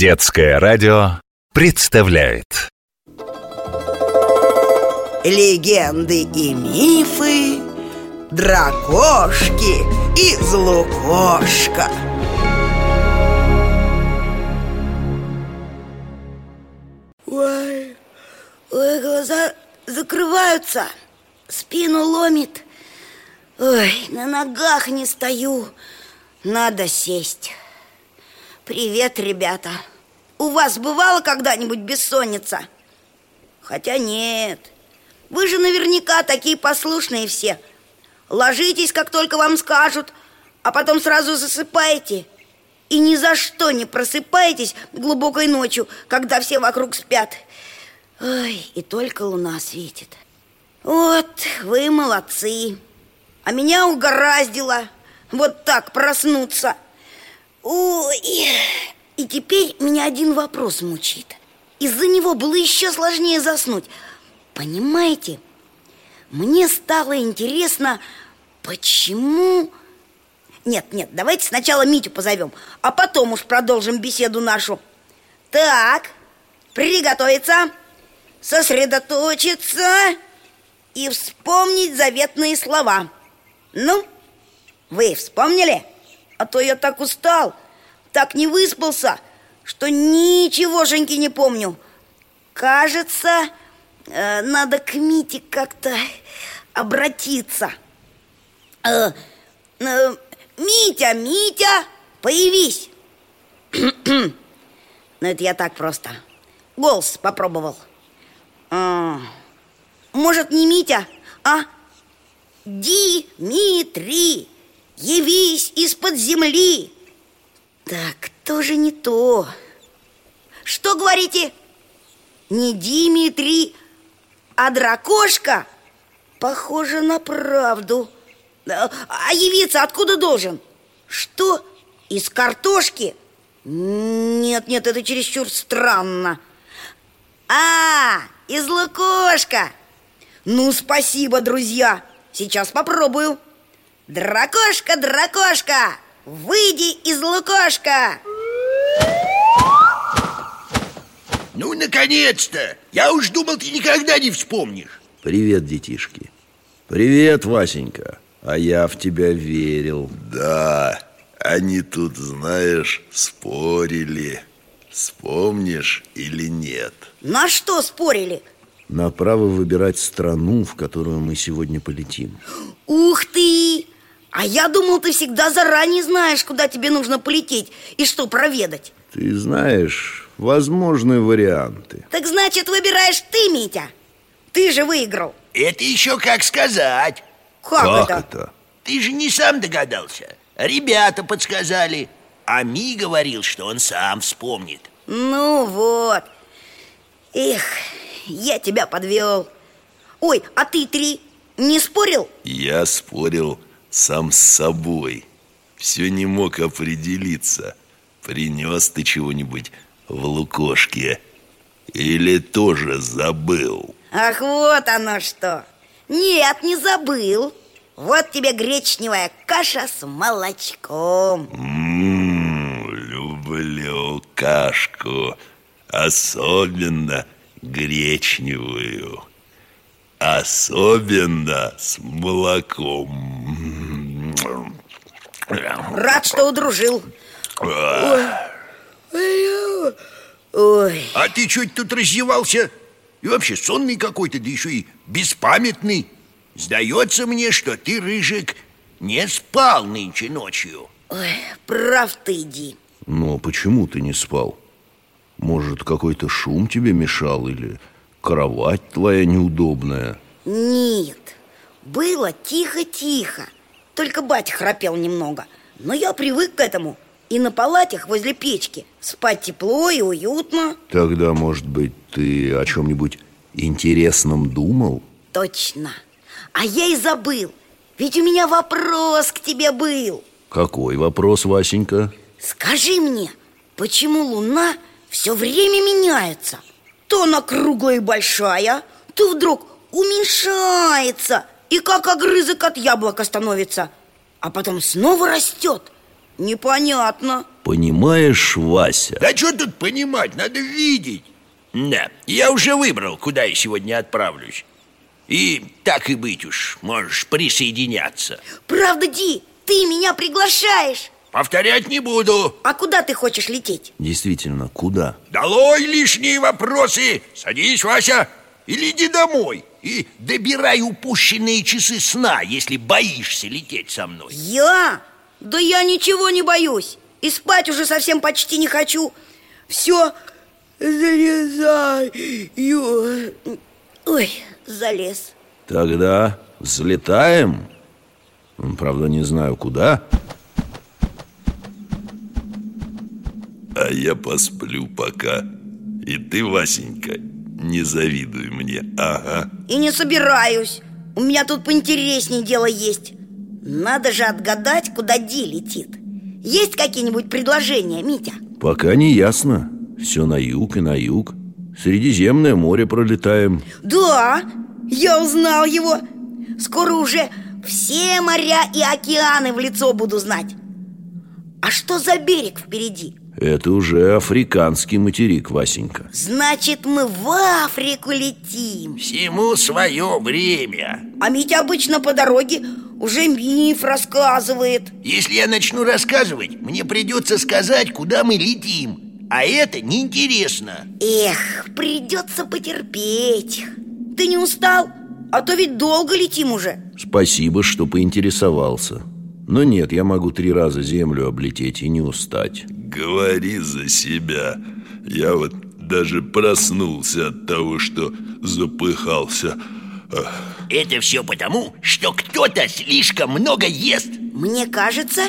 Детское радио представляет. Легенды и мифы Дракошки и Злукошка. Ой, ой, глаза закрываются Спину ломит. Ой, на ногах не стою Надо сесть Привет, ребята. У вас бывало когда-нибудь бессонница? Хотя нет. Вы же наверняка такие послушные все. Ложитесь, как только вам скажут А потом сразу засыпаете. И ни за что не просыпаетесь глубокой ночью Когда все вокруг спят. Ой, и только луна светит. Вот, вы молодцы. А меня угораздило Вот так проснуться Ой, и теперь меня один вопрос мучит. Из-за него было еще сложнее заснуть. Понимаете, мне стало интересно, почему... Нет, нет, давайте сначала Митю позовем, а потом уж продолжим беседу нашу. Так, приготовиться, сосредоточиться и вспомнить заветные слова. Ну, вы вспомнили? А то я так устал, так не выспался, что ничегошеньки не помню. Кажется, э, надо к Мите как-то обратиться. Э, э, Митя, Митя, появись. Ну, это я так просто. Голос попробовал. А, может, не Митя, а Димитрий явись из-под земли. Так, тоже не то. Что говорите? Не Димитрий, а дракошка? Похоже на правду. А явиться откуда должен? Что? Из картошки? Нет, нет, это чересчур странно. А, из лукошка. Ну, спасибо, друзья. Сейчас попробую. Дракошка, дракошка, выйди из лукошка! Ну, наконец-то! Я уж думал, ты никогда не вспомнишь Привет, детишки Привет, Васенька А я в тебя верил Да, они тут, знаешь, спорили Вспомнишь или нет На что спорили? На право выбирать страну, в которую мы сегодня полетим Ух ты! А я думал, ты всегда заранее знаешь, куда тебе нужно полететь и что проведать. Ты знаешь, возможны варианты. Так значит, выбираешь ты, Митя. Ты же выиграл. Это еще как сказать. Как, Как это? это? Ты же не сам догадался. Ребята подсказали. А Ми говорил, что он сам вспомнит. Ну вот. Эх, я тебя подвел. Ой, а ты три не спорил? Я спорил сам с собой. Все не мог определиться Принес ты чего-нибудь в лукошке Или тоже забыл? Ах, вот оно что! Нет, не забыл. Вот тебе гречневая каша с молочком. Ммм, люблю кашку Особенно гречневую Особенно с молоком. Рад, что удружил. Ой, Ой, А ты чуть тут раздевался? И вообще сонный какой-то, да еще и беспамятный. Сдается мне, что ты, Рыжик, не спал нынче ночью. Ой, прав ты, Ди Но почему ты не спал? Может, какой-то шум тебе мешал или кровать твоя неудобная? Нет, было тихо-тихо Только батя храпел немного Но я привык к этому И на палатях возле печки Спать тепло и уютно Тогда, может быть, ты о чем-нибудь интересном думал? Точно А я и забыл Ведь у меня вопрос к тебе был Какой вопрос, Васенька? Скажи мне, почему луна все время меняется? То она круглая и большая, то вдруг уменьшается И как огрызок от яблока становится А потом снова растет. Непонятно. Понимаешь, Вася? Да что тут понимать, надо видеть. Да, я уже выбрал, куда я сегодня отправлюсь. И так и быть уж, можешь присоединяться. Правда, Ди, ты меня приглашаешь Повторять не буду. А куда ты хочешь лететь? Действительно, куда? Долой лишние вопросы. Садись, Вася, или иди домой И добирай упущенные часы сна, если боишься лететь со мной. Я? Да я ничего не боюсь. И спать уже совсем почти не хочу. Все, залезаю. Ой, залез. Тогда взлетаем. Правда, не знаю куда А я посплю пока. И ты, Васенька, не завидуй мне, ага. И не собираюсь У меня тут поинтереснее дело есть Надо же отгадать, куда Ди летит Есть какие-нибудь предложения, Митя? Пока не ясно Все на юг и на юг Средиземное море пролетаем Да, я узнал его Скоро уже все моря и океаны в лицо буду знать А что за берег впереди? Это уже африканский материк, Васенька. Значит, мы в Африку летим. Всему свое время. А Митя обычно по дороге уже миф рассказывает. Если я начну рассказывать, мне придется сказать, куда мы летим. А это неинтересно. Эх, придется потерпеть. Ты не устал? А то ведь долго летим уже. Спасибо, что поинтересовался. Но нет, я могу три раза землю облететь и не устать Говори за себя. Я вот даже проснулся от того, что запыхался. Это все потому, что кто-то слишком много ест. Мне кажется,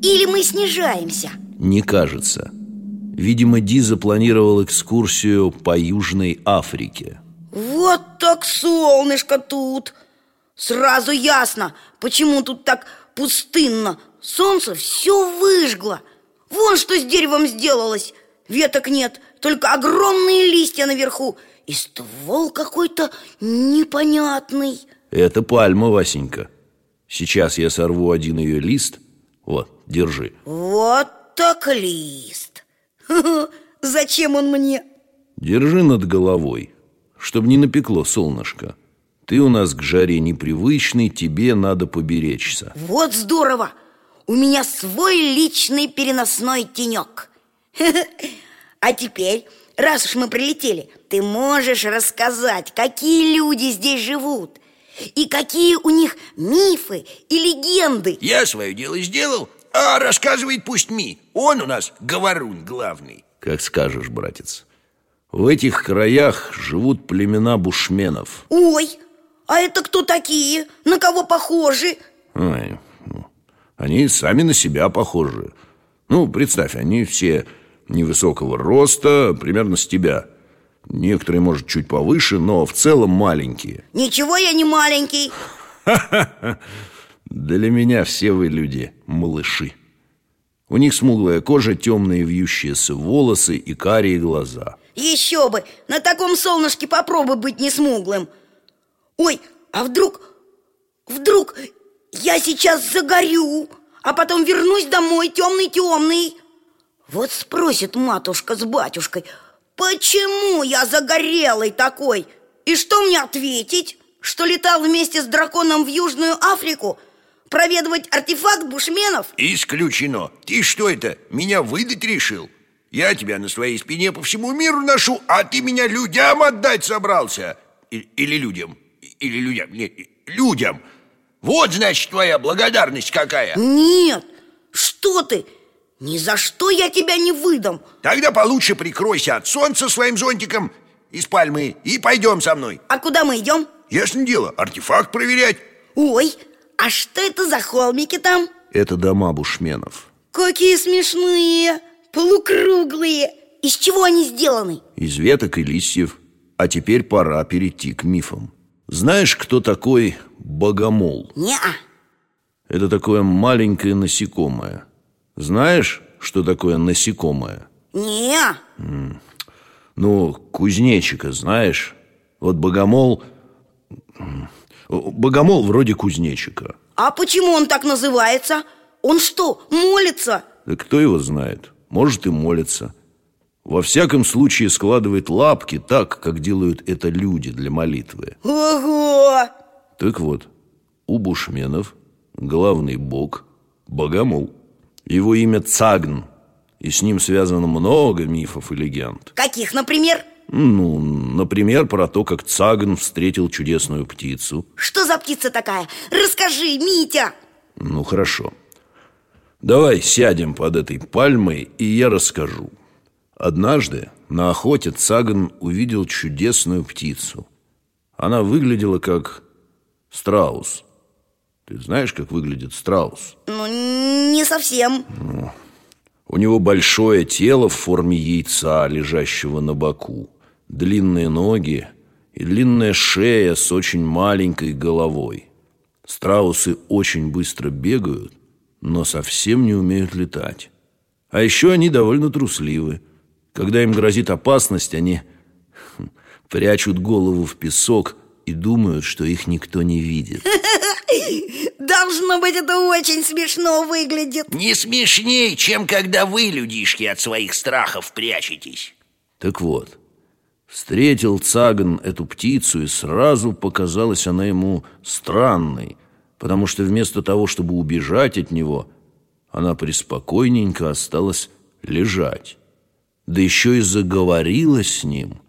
или мы снижаемся? Не кажется. Видимо, Ди запланировал экскурсию по Южной Африке. Вот так солнышко тут. Сразу ясно, почему тут так пустынно. Солнце все выжгло Вон что с деревом сделалось. Веток нет, только огромные листья наверху. И ствол какой-то непонятный. Это пальма, Васенька. Сейчас я сорву один ее лист. Вот, держи. Вот так лист. Зачем он мне? Держи над головой Чтоб не напекло солнышко. Ты у нас к жаре непривычный Тебе надо поберечься. Вот здорово! У меня свой личный переносной тенек. А теперь, раз уж мы прилетели Ты можешь рассказать, какие люди здесь живут И какие у них мифы и легенды. Я свое дело сделал, а рассказывает пусть Ми. Он у нас говорун главный. Как скажешь, братец. В этих краях живут племена бушменов. Ой, а это кто такие? На кого похожи? Ой, Они сами на себя похожи. Ну, представь, они все невысокого роста, примерно с тебя. Некоторые, может, чуть повыше, но в целом маленькие. Ничего я не маленький. Для меня все вы люди малыши. У них смуглая кожа, темные вьющиеся волосы и карие глаза. Еще бы, на таком солнышке попробуй быть не смуглым Ой, а вдруг, вдруг я сейчас загорю, а потом вернусь домой темный-темный Вот спросит матушка с батюшкой, почему я загорелый такой? И что мне ответить? Что летал вместе с драконом в Южную Африку? Проведывать артефакт бушменов? Исключено Ты что это, меня выдать решил? Я тебя на своей спине по всему миру ношу А ты меня людям отдать собрался Или людям Или людям Нет, людям Вот, значит, твоя благодарность какая Нет, что ты? Ни за что я тебя не выдам Тогда получше прикройся от солнца своим зонтиком Из пальмы И пойдем со мной А куда мы идем? Ясное дело, артефакт проверять Ой, а что это за холмики там? Это дома бушменов Какие смешные, полукруглые Из чего они сделаны? Из веток и листьев А теперь пора перейти к мифам Знаешь, кто такой богомол? Неа Это такое маленькое насекомое Знаешь, что такое насекомое? Неа Ну, кузнечика знаешь? Вот богомол... Богомол вроде кузнечика А почему он так называется? Он что, молится? Да кто его знает? Может и молится. Во всяком случае складывает лапки так, как делают это люди для молитвы. Ого! Так вот, у бушменов главный бог – богомол. Его имя Цагн, и с ним связано много мифов и легенд. Каких, например? Ну, например, про то, как Цагн встретил чудесную птицу. Что за птица такая? Расскажи, Митя! Ну, хорошо. Давай сядем под этой пальмой, и я расскажу. Однажды на охоте Цаган увидел чудесную птицу. Она выглядела как страус. Ты знаешь, как выглядит страус? Ну, не совсем. У него большое тело в форме яйца, лежащего на боку, длинные ноги и длинная шея с очень маленькой головой. Страусы очень быстро бегают, но совсем не умеют летать. А еще они довольно трусливы. Когда им грозит опасность, они хм, прячут голову в песок и думают, что их никто не видит. Должно быть, это очень смешно выглядит. Не смешней, чем когда вы, людишки, от своих страхов прячетесь. Так вот, встретил Цаган эту птицу, и сразу показалась она ему странной, потому что вместо того, чтобы убежать от него, она преспокойненько осталась лежать. Да еще и заговорила с ним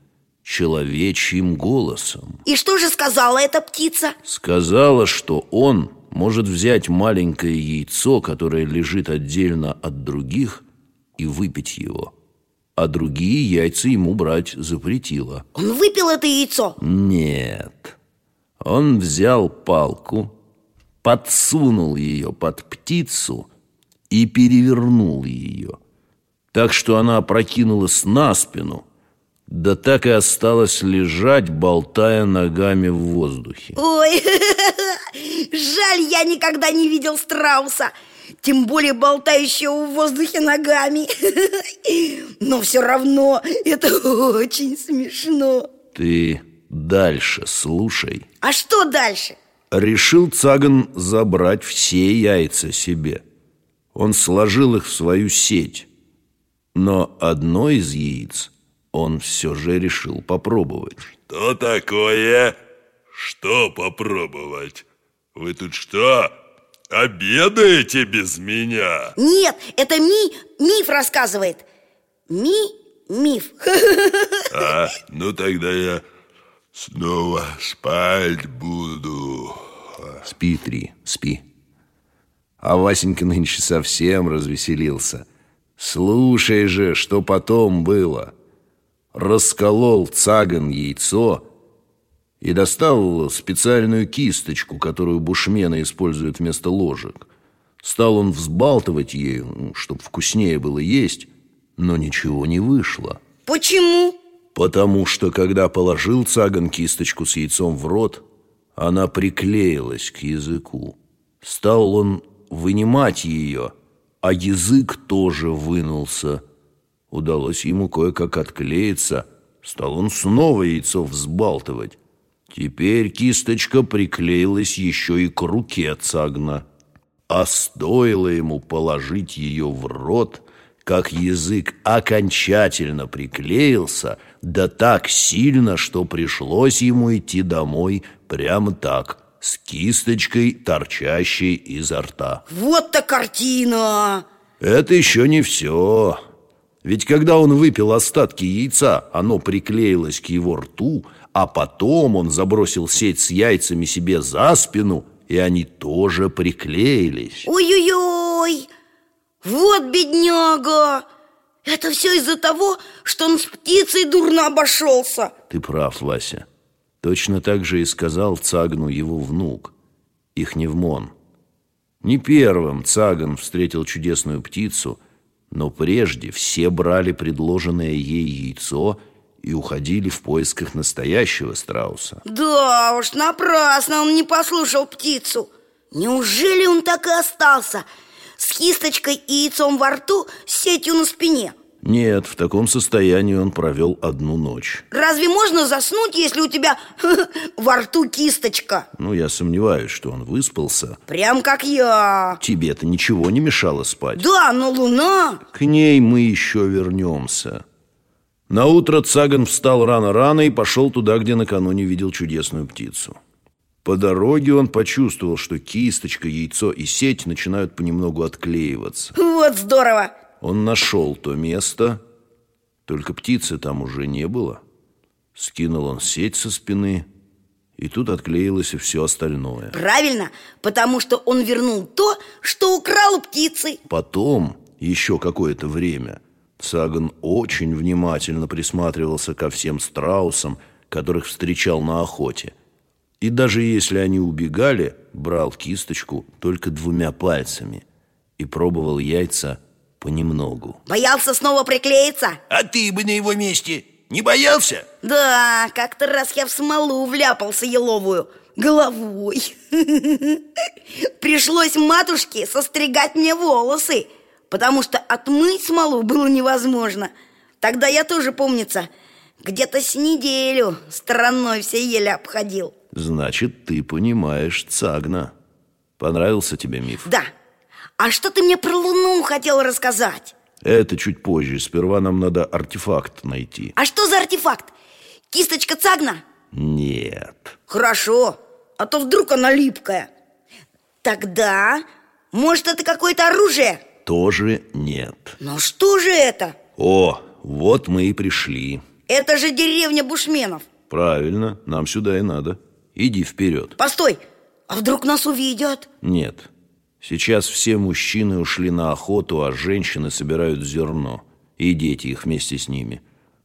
человечьим голосом. И что же сказала эта птица? Сказала, что он может взять маленькое яйцо, которое лежит отдельно от других, и выпить его. А другие яйца ему брать запретила. Он выпил это яйцо? Нет. Он взял палку, подсунул ее под птицу и перевернул ее, так что она опрокинулась на спину, да так и осталась лежать, болтая ногами в воздухе. Ой, жаль, я никогда не видел страуса Тем более болтающего в воздухе ногами. Но все равно это очень смешно. Ты дальше слушай. А что дальше? Решил Цаган забрать все яйца себе. Он сложил их в свою сеть Но одно из яиц он все же решил попробовать. Что такое? Что попробовать? Вы тут что, обедаете без меня? Нет, это Ми, миф рассказывает Ми, миф А, ну тогда я снова спать буду Спи, Три, спи А Васенька нынче совсем развеселился Слушай же, что потом было расколол цаган яйцо и достал специальную кисточку, которую бушмены используют вместо ложек. Стал он взбалтывать ею, чтобы вкуснее было есть, но ничего не вышло. Почему? Потому что, когда положил цаган кисточку с яйцом в рот, она приклеилась к языку. Стал он вынимать ее, а язык тоже вынулся – Удалось ему кое-как отклеиться. Стал он снова яйцо взбалтывать. Теперь кисточка приклеилась еще и к руке Цагна. А стоило ему положить ее в рот, как язык окончательно приклеился, да так сильно, что пришлось ему идти домой прямо так, с кисточкой, торчащей изо рта. Вот-то картина! Это еще не все. Ведь когда он выпил остатки яйца, оно приклеилось к его рту, а потом он забросил сеть с яйцами себе за спину, и они тоже приклеились. Ой-ой-ой! Вот бедняга! Это все из-за того, что он с птицей дурно обошелся. Ты прав, Вася. Точно так же и сказал Цагну его внук, их невмон. Не первым Цаган встретил чудесную птицу – но прежде все брали предложенное ей яйцо и уходили в поисках настоящего страуса. Да уж, напрасно он не послушал птицу. Неужели он так и остался с кисточкой и яйцом во рту, с сетью на спине? Нет, в таком состоянии он провел одну ночь. Разве можно заснуть, если у тебя во рту кисточка? Ну, я сомневаюсь, что он выспался. Прям как я. Тебе-то ничего не мешало спать. Да, но луна... К ней мы еще вернемся. На утро Цаган встал рано-рано и пошел туда, где накануне видел чудесную птицу. По дороге он почувствовал, что кисточка, яйцо и сеть начинают понемногу отклеиваться. Вот здорово! Он нашел то место, только птицы там уже не было. Скинул он сеть со спины, и тут отклеилось и все остальное. Правильно, потому что он вернул то, что украл у птицы. Потом, еще какое-то время, Цаган очень внимательно присматривался ко всем страусам, которых встречал на охоте. И даже если они убегали, брал кисточку только двумя пальцами и пробовал яйца понемногу. Боялся снова приклеиться? А ты бы на его месте не боялся? Да, как-то раз я в смолу вляпался еловую головой. Пришлось матушке состригать мне волосы, потому что отмыть смолу было невозможно. Тогда я тоже, помнится, где-то с неделю стороной все еле обходил. Значит, ты понимаешь Цагна. Понравился тебе миф? Да. А что ты мне про Луну хотел рассказать? Это чуть позже. Сперва нам надо артефакт найти. А что за артефакт? Кисточка Цагна? Нет. Хорошо. А то вдруг она липкая. Тогда, может, это какое-то оружие? Тоже нет. Но что же это? О, вот мы и пришли. Это же деревня бушменов. Правильно, нам сюда и надо. Иди вперед. Постой, а вдруг нас увидят? Нет. Сейчас все мужчины ушли на охоту, а женщины собирают зерно. И дети их вместе с ними.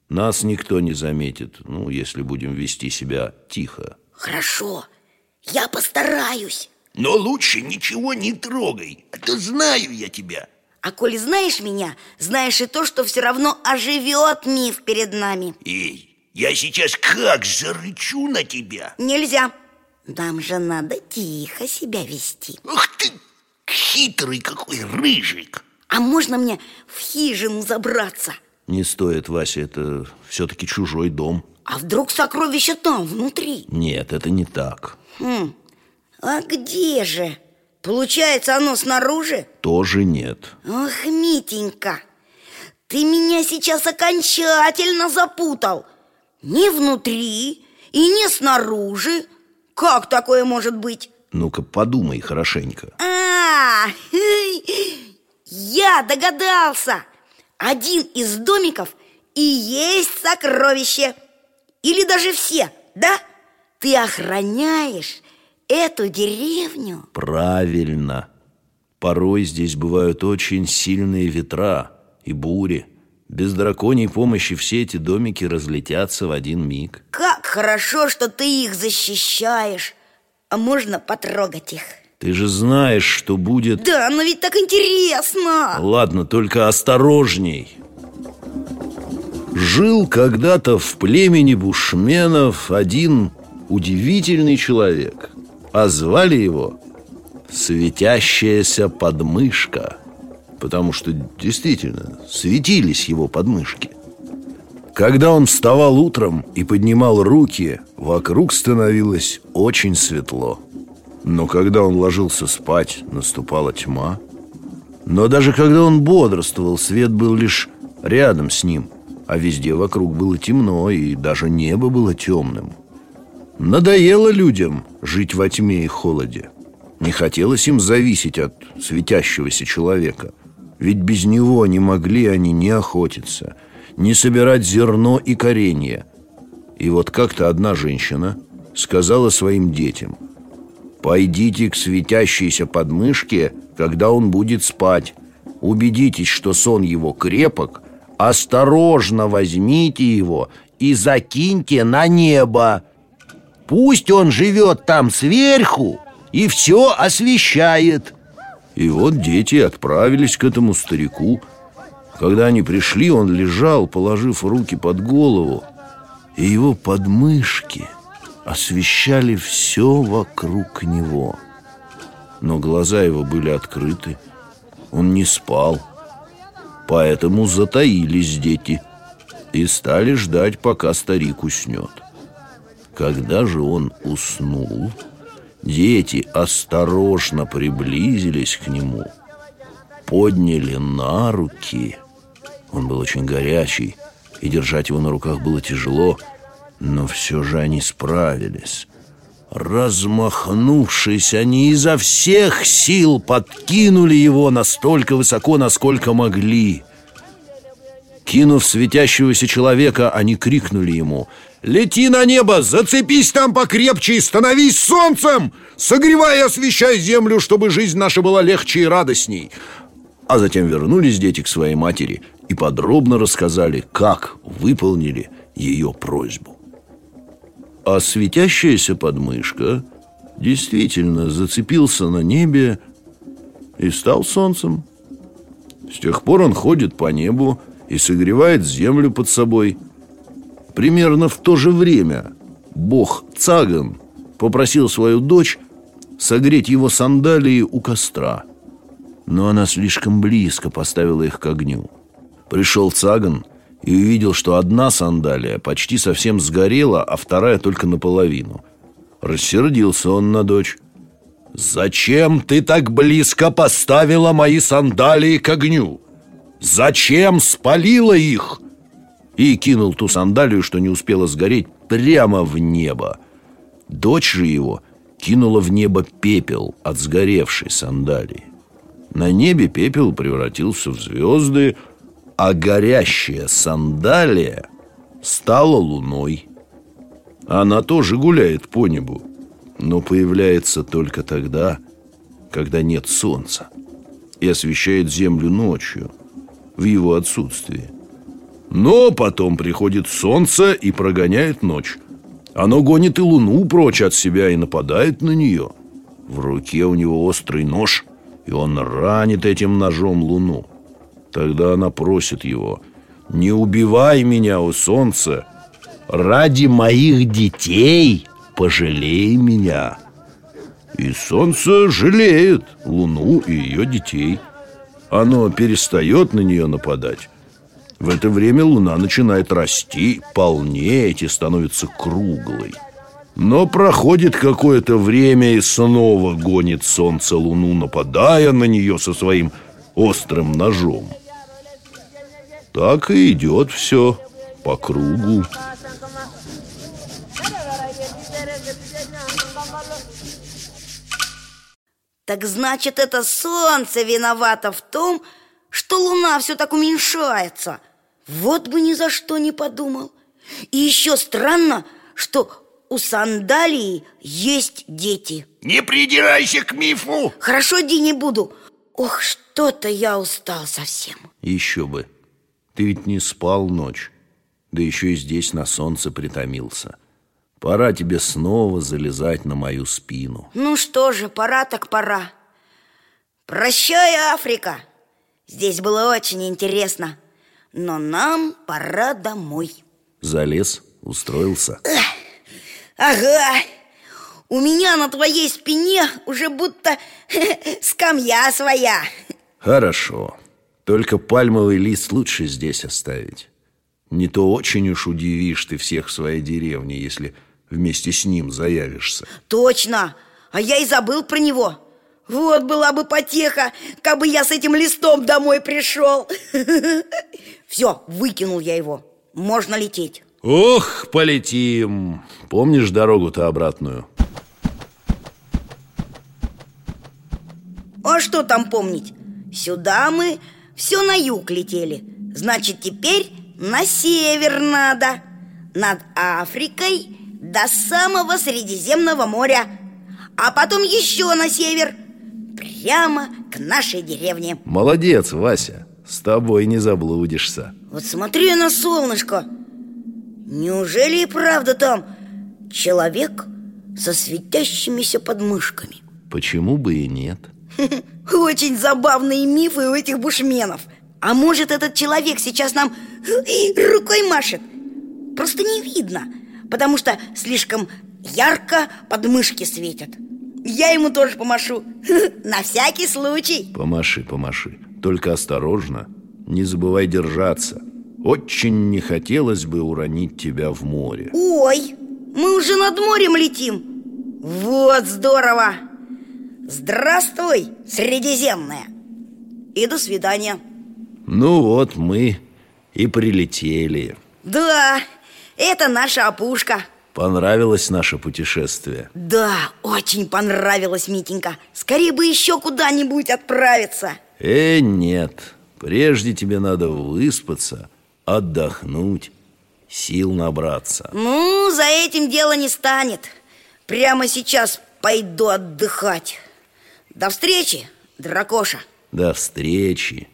Нас никто не заметит, ну, если будем вести себя тихо. Хорошо, я постараюсь. Но лучше ничего не трогай, а то знаю я тебя. А коли знаешь меня, знаешь и то, что все равно оживет миф перед нами. Эй, я сейчас как зарычу на тебя. Нельзя. Нам же надо тихо себя вести. Ах ты, хитрый какой рыжик. А можно мне в хижину забраться? Не стоит, Вася, это все-таки чужой дом. А вдруг сокровище там, внутри? Нет, это не так. Хм, а где же? Получается, оно снаружи? Тоже нет. Ох, Митенька, ты меня сейчас окончательно запутал. Ни внутри и не снаружи. Как такое может быть? Ну-ка, подумай хорошенько. А, я догадался. Один из домиков и есть сокровище. Или даже все, да? Ты охраняешь эту деревню? Правильно. Порой здесь бывают очень сильные ветра и бури. Без драконьей помощи все эти домики разлетятся в один миг. Как хорошо, что ты их защищаешь. А можно потрогать их? Ты же знаешь, что будет... Да, но ведь так интересно! Ладно, только осторожней. Жил когда-то в племени бушменов один удивительный человек, а звали его Светящаяся подмышка, потому что действительно светились его подмышки. Когда он вставал утром и поднимал руки, вокруг становилось очень светло. Но когда он ложился спать, наступала тьма. Но даже когда он бодрствовал, свет был лишь рядом с ним, а везде вокруг было темно, и даже небо было темным. Надоело людям жить во тьме и холоде. Не хотелось им зависеть от светящегося человека. Ведь без него не могли они ни охотиться, ни собирать зерно и коренье. И вот как-то одна женщина сказала своим детям «Пойдите к светящейся подмышке, когда он будет спать. Убедитесь, что сон его крепок, осторожно возьмите его и закиньте на небо. Пусть он живет там сверху, и все освещает. И вот дети отправились к этому старику. Когда они пришли, он лежал, положив руки под голову, и его подмышки освещали все вокруг него. Но глаза его были открыты, он не спал. Поэтому затаились дети и стали ждать, пока старик уснет. Когда же он уснул, дети осторожно приблизились к нему, подняли на руки. Он был очень горячий, и держать его на руках было тяжело, но все же они справились. Размахнувшись, они изо всех сил подкинули его настолько высоко, насколько могли. Кинув светящегося человека, они крикнули ему «Лети на небо, зацепись там покрепче и становись солнцем! Согревай и освещай землю, чтобы жизнь наша была легче и радостней!» А затем вернулись дети к своей матери и подробно рассказали, как выполнили ее просьбу. А светящаяся подмышка действительно зацепился на небе и стал солнцем. С тех пор он ходит по небу и согревает землю под собой. Примерно в то же время бог Цаган попросил свою дочь согреть его сандалии у костра. Но она слишком близко поставила их к огню. Пришел Цаган – и увидел, что одна сандалия почти совсем сгорела, а вторая только наполовину. Рассердился он на дочь. «Зачем ты так близко поставила мои сандалии к огню? Зачем спалила их?» И кинул ту сандалию, что не успела сгореть, прямо в небо. Дочь же его кинула в небо пепел от сгоревшей сандалии. На небе пепел превратился в звезды, а горящая сандалия стала луной. Она тоже гуляет по небу, но появляется только тогда, когда нет солнца и освещает землю ночью в его отсутствии. Но потом приходит солнце и прогоняет ночь. Оно гонит и луну прочь от себя и нападает на нее. В руке у него острый нож, и он ранит этим ножом луну. Тогда она просит его «Не убивай меня, у солнца! Ради моих детей пожалей меня!» И солнце жалеет луну и ее детей. Оно перестает на нее нападать. В это время луна начинает расти, полнеть и становится круглой. Но проходит какое-то время и снова гонит солнце луну, нападая на нее со своим острым ножом. Так и идет все по кругу. Так значит, это солнце виновато в том, что луна все так уменьшается. Вот бы ни за что не подумал. И еще странно, что у сандалии есть дети. Не придирайся к мифу! Хорошо, Ди, не буду. Ох, что-то я устал совсем. Еще бы. Ты ведь не спал ночь, да еще и здесь на солнце притомился. Пора тебе снова залезать на мою спину. Ну что же, пора так пора. Прощай, Африка. Здесь было очень интересно, но нам пора домой. Залез, устроился. Эх, ага. У меня на твоей спине уже будто скамья своя. Хорошо. Только пальмовый лист лучше здесь оставить. Не то очень уж удивишь ты всех в своей деревне, если вместе с ним заявишься. Точно! А я и забыл про него. Вот была бы потеха, как бы я с этим листом домой пришел. Все, выкинул я его. Можно лететь. Ох, полетим. Помнишь дорогу-то обратную? А что там помнить? Сюда мы все на юг летели. Значит, теперь на север надо. Над Африкой до самого Средиземного моря. А потом еще на север. Прямо к нашей деревне. Молодец, Вася. С тобой не заблудишься. Вот смотри на солнышко. Неужели и правда там человек со светящимися подмышками? Почему бы и нет? Очень забавные мифы у этих бушменов А может этот человек сейчас нам рукой машет Просто не видно Потому что слишком ярко подмышки светят Я ему тоже помашу На всякий случай Помаши, помаши Только осторожно не забывай держаться. Очень не хотелось бы уронить тебя в море. Ой, мы уже над морем летим. Вот здорово. Здравствуй, Средиземная. И до свидания. Ну вот мы и прилетели. Да, это наша опушка. Понравилось наше путешествие? Да, очень понравилось, Митенька. Скорее бы еще куда-нибудь отправиться. Э, нет. Прежде тебе надо выспаться, отдохнуть, сил набраться. Ну, за этим дело не станет. Прямо сейчас пойду отдыхать. До встречи, дракоша. До встречи.